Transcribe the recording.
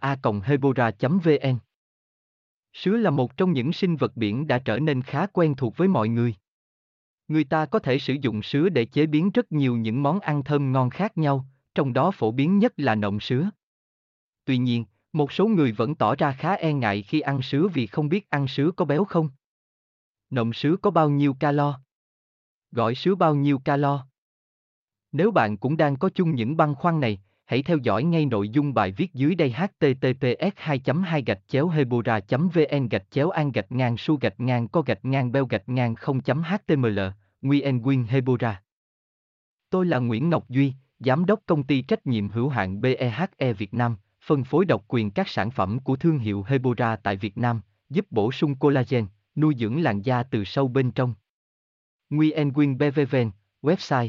a hebora vn Sứa là một trong những sinh vật biển đã trở nên khá quen thuộc với mọi người. Người ta có thể sử dụng sứa để chế biến rất nhiều những món ăn thơm ngon khác nhau, trong đó phổ biến nhất là nộm sứa. Tuy nhiên, một số người vẫn tỏ ra khá e ngại khi ăn sứa vì không biết ăn sứa có béo không. Nộm sứa có bao nhiêu calo? Gọi sứa bao nhiêu calo? Nếu bạn cũng đang có chung những băn khoăn này, hãy theo dõi ngay nội dung bài viết dưới đây https 2 2 gạch chéo hebora vn gạch chéo an gạch ngang su gạch ngang co gạch ngang beo gạch ngang 0 html nguyen Nguyen hebora. Tôi là nguyễn ngọc duy, giám đốc công ty trách nhiệm hữu hạn behe việt nam, phân phối độc quyền các sản phẩm của thương hiệu hebora tại việt nam, giúp bổ sung collagen, nuôi dưỡng làn da từ sâu bên trong. Nguyen Nguyen bvvn website